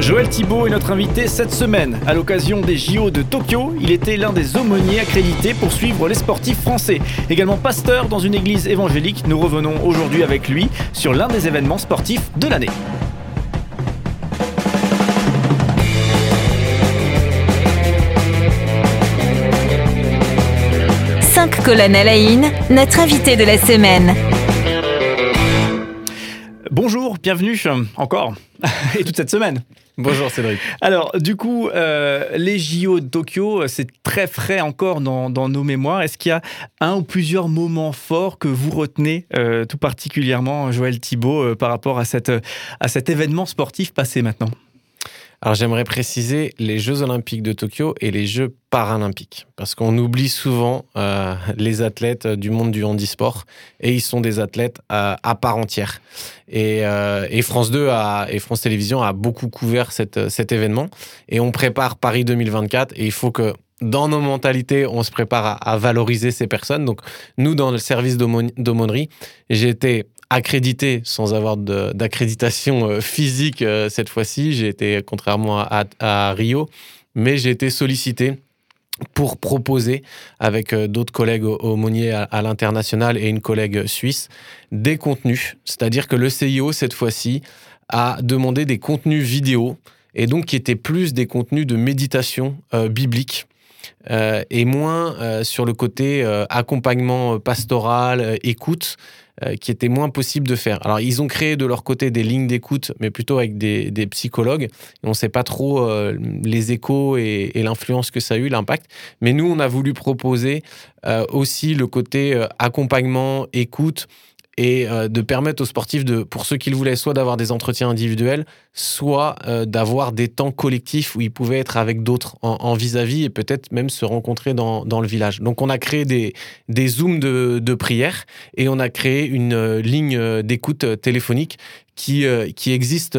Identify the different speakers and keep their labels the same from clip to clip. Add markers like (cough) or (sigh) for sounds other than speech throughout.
Speaker 1: Joël Thibault est notre invité cette semaine. À l'occasion des JO de Tokyo, il était l'un des aumôniers accrédités pour suivre les sportifs français. Également pasteur dans une église évangélique, nous revenons aujourd'hui avec lui sur l'un des événements sportifs de l'année.
Speaker 2: Colonnes à la notre invité de la semaine.
Speaker 1: Bienvenue encore (laughs) et toute cette semaine.
Speaker 3: Bonjour Cédric.
Speaker 1: Alors, du coup, euh, les JO de Tokyo, c'est très frais encore dans, nos mémoires. Est-ce qu'il y a un ou plusieurs moments forts que vous retenez euh, tout particulièrement, Joël Thibault, euh, par rapport à, cette, à cet événement sportif passé maintenant?
Speaker 3: Alors j'aimerais préciser les Jeux olympiques de Tokyo et les Jeux paralympiques, parce qu'on oublie souvent euh, (laughs) les athlètes du monde du handisport, et ils sont des athlètes euh, à part entière. Et, euh, France 2 a, et France Télévisions a beaucoup couvert cet événement, et on prépare Paris 2024, et il faut que dans nos mentalités, on se prépare à, à valoriser ces personnes. Donc, nous, dans le service d'aumônerie, j'ai été accrédité sans avoir d'accréditation euh, physique euh, cette fois-ci. J'ai été, contrairement à, Rio, mais j'ai été sollicité pour proposer avec euh, d'autres collègues aumôniers à, à l'international et une collègue suisse des contenus. C'est-à-dire que le CIO, cette fois-ci, a demandé des contenus vidéo et donc qui étaient plus des contenus de méditation biblique. et moins sur le côté accompagnement pastoral, écoute, euh, qui était moins possible de faire. Alors, ils ont créé de leur côté des lignes d'écoute, mais plutôt avec des, psychologues. on ne sait pas trop euh, les échos et, l'influence que ça a eu, l'impact. Mais nous, on a voulu proposer euh, aussi le côté accompagnement, écoute et euh, de permettre aux sportifs, de, pour ceux qui le voulaient, soit d'avoir des entretiens individuels, soit euh, d'avoir des temps collectifs où ils pouvaient être avec d'autres en vis-à-vis et peut-être même se rencontrer dans, dans, le village. Donc on a créé des, des zooms de, de prière et on a créé une euh, ligne d'écoute téléphonique qui, qui existe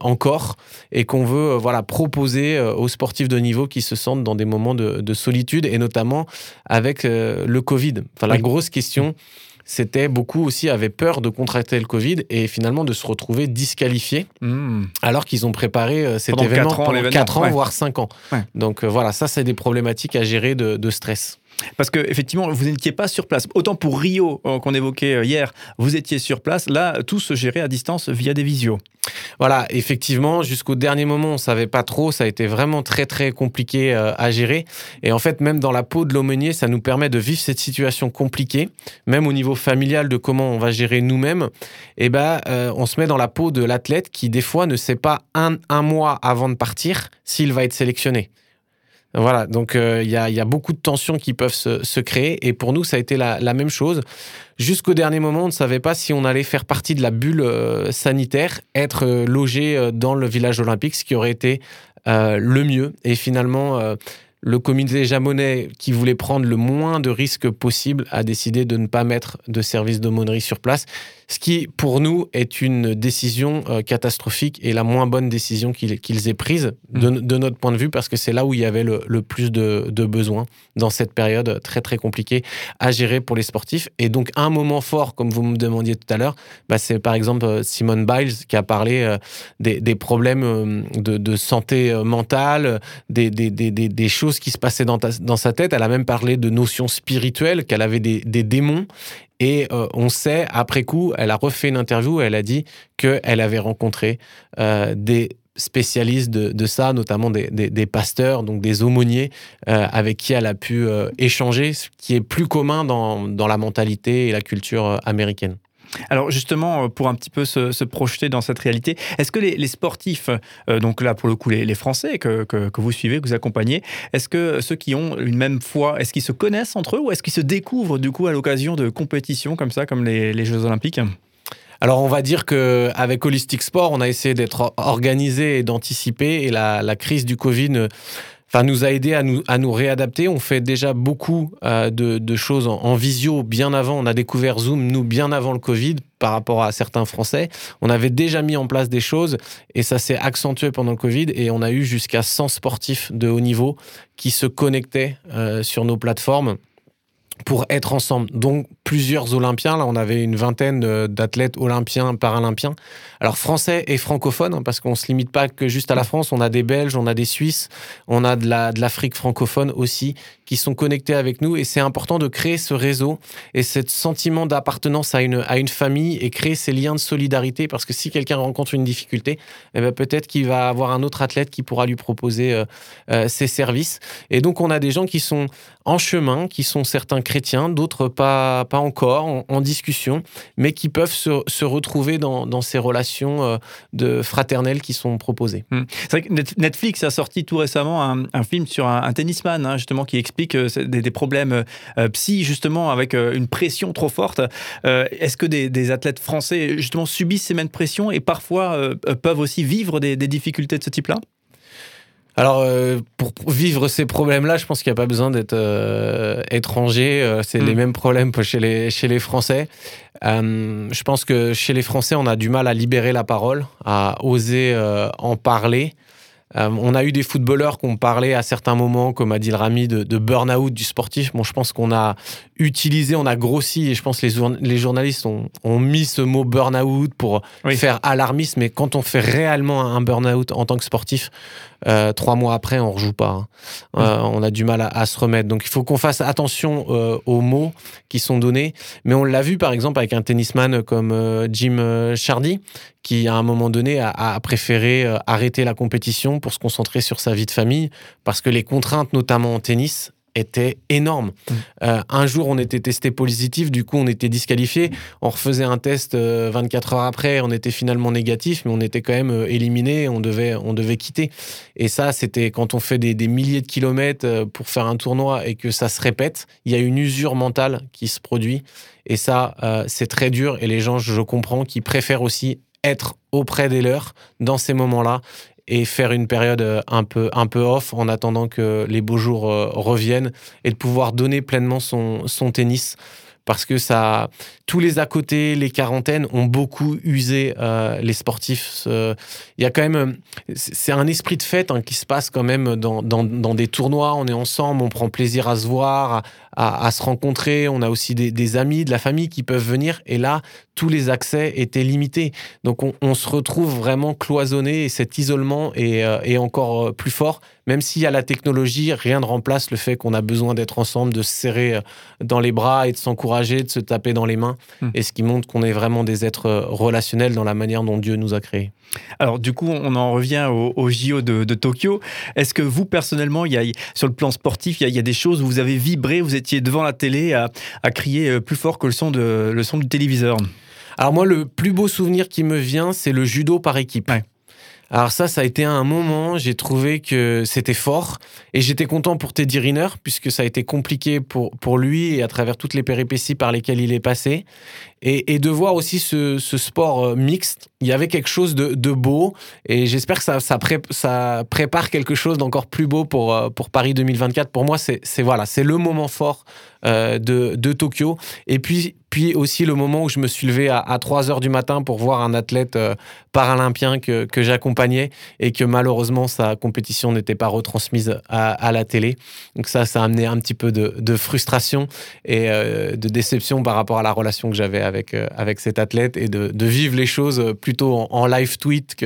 Speaker 3: encore et qu'on veut voilà, proposer aux sportifs de niveau qui se sentent dans des moments de, de solitude et notamment avec le Covid. Enfin, la grosse question c'était beaucoup aussi avaient peur de contracter le Covid et finalement de se retrouver disqualifiés hmm. alors qu'ils ont préparé euh, cet événement pendant 4 ans, voire 5 ans. Donc euh, voilà, ça c'est des problématiques à gérer de stress.
Speaker 1: Parce que effectivement, vous n'étiez pas sur place. Autant pour Rio euh, qu'on évoquait euh, hier, vous étiez sur place. Là, tout se gérait à distance via des visios.
Speaker 3: Voilà, effectivement, jusqu'au dernier moment, on savait pas trop. Ça a été vraiment très très compliqué euh, à gérer. Et en fait, même dans la peau de l'aumônier, ça nous permet de vivre cette situation compliquée, même au niveau familial de comment on va gérer nous-mêmes. Et eh ben, on se met dans la peau de l'athlète qui des fois ne sait pas un, un mois avant de partir s'il va être sélectionné. Voilà, donc euh, il y, a, beaucoup de tensions qui peuvent se, créer et pour nous, ça a été la, même chose. Jusqu'au dernier moment, on ne savait pas si on allait faire partie de la bulle euh, sanitaire, être euh, logé dans le village olympique, ce qui aurait été le mieux. Et finalement, le comité japonais, qui voulait prendre le moins de risques possible, a décidé de ne pas mettre de service d'aumônerie sur place, ce qui, pour nous, est une décision euh, catastrophique et la moins bonne décision qu'ils aient prise de, mm. de, notre point de vue, parce que c'est là où il y avait le, plus de, de, besoins dans cette période très très compliquée à gérer pour les sportifs. Et donc, un moment fort, comme vous me demandiez tout à l'heure, bah, c'est par exemple euh, Simone Biles qui a parlé euh, des, des, problèmes de, de santé mentale, des, des, des, choses qui se passaient dans, sa tête. Elle a même parlé de notions spirituelles, qu'elle avait des, démons. Et euh, on sait, après coup, elle a refait une interview, elle a dit qu'elle avait rencontré euh, des spécialistes de, ça, notamment des, pasteurs, donc des aumôniers, euh, avec qui elle a pu échanger, ce qui est plus commun dans la mentalité et la culture américaine.
Speaker 1: Alors justement, euh, pour un petit peu se, projeter dans cette réalité, est-ce que les, sportifs, euh, donc là pour le coup les, Français que, vous suivez, que vous accompagnez, est-ce que ceux qui ont une même foi, est-ce qu'ils se connaissent entre eux ou est-ce qu'ils se découvrent du coup à l'occasion de compétitions comme ça, comme les, Jeux Olympiques?
Speaker 3: Alors on va dire que avec Holistic Sport, on a essayé d'être organisé et d'anticiper et la, la, crise du Covid enfin, nous a aidé à nous, à nous réadapter. On fait déjà beaucoup euh, de, choses en, visio bien avant. On a découvert Zoom, nous, bien avant le Covid par rapport à certains Français. On avait déjà mis en place des choses et ça s'est accentué pendant le Covid et on a eu jusqu'à 100 sportifs de haut niveau qui se connectaient euh, sur nos plateformes pour être ensemble. Donc, plusieurs Olympiens. Là, on avait une vingtaine d'athlètes olympiens, paralympiens. Alors français et francophones, hein, parce qu'on se limite pas que juste à la France. On a des Belges, on a des Suisses, on a de la de l'Afrique francophone aussi qui sont connectés avec nous. Et c'est important de créer ce réseau et ce sentiment d'appartenance à une à une famille et créer ces liens de solidarité. Parce que si quelqu'un rencontre une difficulté, eh ben peut-être qu'il va avoir un autre athlète qui pourra lui proposer euh, euh, ses services. Et donc on a des gens qui sont en chemin, qui sont certains chrétiens, d'autres pas, pas encore, en, discussion, mais qui peuvent se, retrouver dans, ces relations euh, de fraternelles qui sont proposées.
Speaker 1: Hmm. C'est vrai que Netflix a sorti tout récemment un, film sur un, tennisman, hein, justement, qui explique euh, des, problèmes euh, psy, justement, avec une pression trop forte. Est-ce que des, athlètes français, justement, subissent ces mêmes pressions et parfois peuvent aussi vivre des difficultés de ce type-là?
Speaker 3: Alors, euh, pour vivre ces problèmes-là, je pense qu'il n'y a pas besoin d'être euh, étranger. Euh, c'est les mm. mêmes problèmes chez les, chez les Français. je pense que chez les Français, on a du mal à libérer la parole, à oser en parler. On a eu des footballeurs qui ont parlé à certains moments, comme a dit le Rami, de, de burn-out du sportif. Bon, je pense qu'on a utilisé, on a grossi, et je pense que les, les journalistes ont, ont, mis ce mot burn-out pour faire alarmisme. Mais quand on fait réellement un burn-out en tant que sportif, euh, trois mois après, on rejoue pas. Hein. Euh, on a du mal à, se remettre. Donc il faut qu'on fasse attention euh, aux mots qui sont donnés. Mais on l'a vu par exemple avec un tennisman comme Jim Chardy, qui à un moment donné a, a préféré arrêter la compétition pour se concentrer sur sa vie de famille, parce que les contraintes, notamment en tennis, était énorme. Mm. Euh, un jour, on était testé positif, du coup, on était disqualifié. On refaisait un test 24 euh, heures après, on était finalement négatif, mais on était quand même euh, éliminé, on devait, on devait quitter. Et ça, c'était quand on fait des, des, milliers de kilomètres pour faire un tournoi et que ça se répète, il y a une usure mentale qui se produit. Et ça, c'est très dur. Et les gens, je comprends, qui préfèrent aussi être auprès des leurs dans ces moments-là et faire une période euh, un peu, un peu off en attendant que les beaux jours euh, reviennent et de pouvoir donner pleinement son, son tennis parce que ça, tous les à côté, les quarantaines ont beaucoup usé euh, les sportifs. Il y a quand même, c'est un esprit de fête hein, qui se passe quand même dans, dans, dans, des tournois. On est ensemble, on prend plaisir à se voir, à, se rencontrer. On a aussi des, amis, de la famille qui peuvent venir. Et là, tous les accès étaient limités. Donc on, se retrouve vraiment cloisonné et cet isolement est, euh, est encore euh, plus fort. Même s'il y a la technologie, rien ne remplace le fait qu'on a besoin d'être ensemble, de se serrer euh, dans les bras et de s'encourager, de se taper dans les mains. Hmm. Et ce qui montre qu'on est vraiment des êtres relationnels dans la manière dont Dieu nous a créés.
Speaker 1: Alors du coup, on en revient au, JO de, Tokyo. Est-ce que vous, personnellement, il y a, sur le plan sportif, il y, a, des choses où vous avez vibré, vous étiez devant la télé à, crier euh, plus fort que le son, de, le son du téléviseur
Speaker 3: Alors moi, le plus beau souvenir qui me vient, c'est le judo par équipe. Alors ça, ça a été un moment, j'ai trouvé que c'était fort et j'étais content pour Teddy Riner puisque ça a été compliqué pour, pour lui et à travers toutes les péripéties par lesquelles il est passé. Et, de voir aussi ce, sport euh, mixte, il y avait quelque chose de, beau et j'espère que ça, prépare quelque chose d'encore plus beau pour, euh, Paris 2024. Pour moi, c'est le moment fort euh, de, Tokyo. Et puis, aussi le moment où je me suis levé à, 3 heures du matin pour voir un athlète paralympien que, j'accompagnais et que malheureusement sa compétition n'était pas retransmise à, la télé. Donc ça, ça a amené un petit peu de, frustration et de déception par rapport à la relation que j'avais avec, avec cet athlète et de, de, vivre les choses plutôt en, live tweet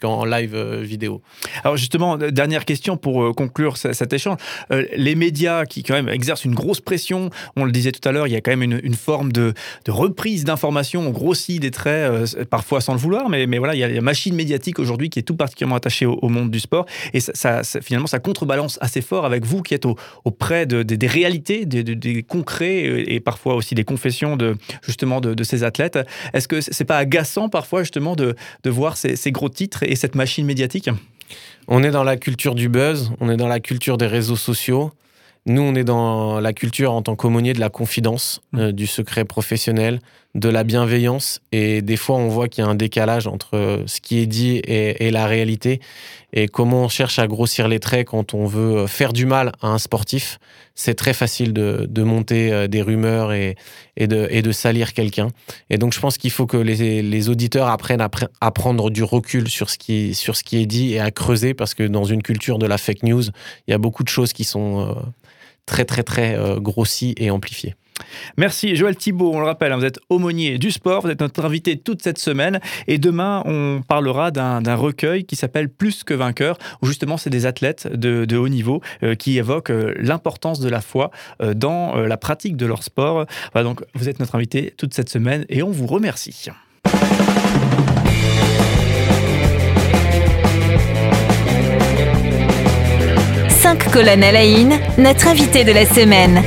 Speaker 3: qu'en live vidéo.
Speaker 1: Alors justement, dernière question pour conclure cet échange. les médias qui quand même exercent une grosse pression. On le disait tout à l'heure, il y a quand même une, forme de, reprise d'informations. On grossit des traits, euh, parfois sans le vouloir, mais, mais voilà, il y a la machine médiatique aujourd'hui qui est tout particulièrement attachée au, monde du sport. Et ça, finalement, ça contrebalance assez fort avec vous qui êtes auprès de, des réalités, des, concrets et parfois aussi des confessions de, justement de, ces athlètes. Est-ce que c'est pas agaçant parfois justement de, voir ces, ces gros titres et cette machine médiatique?
Speaker 3: On est dans la culture du buzz, on est dans la culture des réseaux sociaux. Nous, on est dans la culture en tant qu'aumônier de la confidence, mmh. euh, du secret professionnel, de la bienveillance. Et des fois, on voit qu'il y a un décalage entre euh, ce qui est dit et, la réalité. Et comment on cherche à grossir les traits quand on veut euh, faire du mal à un sportif. C'est très facile de, monter des rumeurs et, de, salir quelqu'un. Et donc, je pense qu'il faut que les, auditeurs apprennent à, prendre du recul sur ce, qui, sur ce qui est dit et à creuser parce que dans une culture de la fake news, il y a beaucoup de choses qui sont très très très euh, grossi et amplifié.
Speaker 1: Merci Joël Thibault, on le rappelle, hein, vous êtes aumônier du sport, vous êtes notre invité toute cette semaine et demain on parlera d'un recueil qui s'appelle Plus que vainqueur, où justement c'est des athlètes de, haut niveau euh, qui évoquent euh, l'importance de la foi euh, dans la pratique de leur sport. Donc vous êtes notre invité toute cette semaine et on vous remercie.
Speaker 2: Cinq colonnes à la notre invité de la semaine.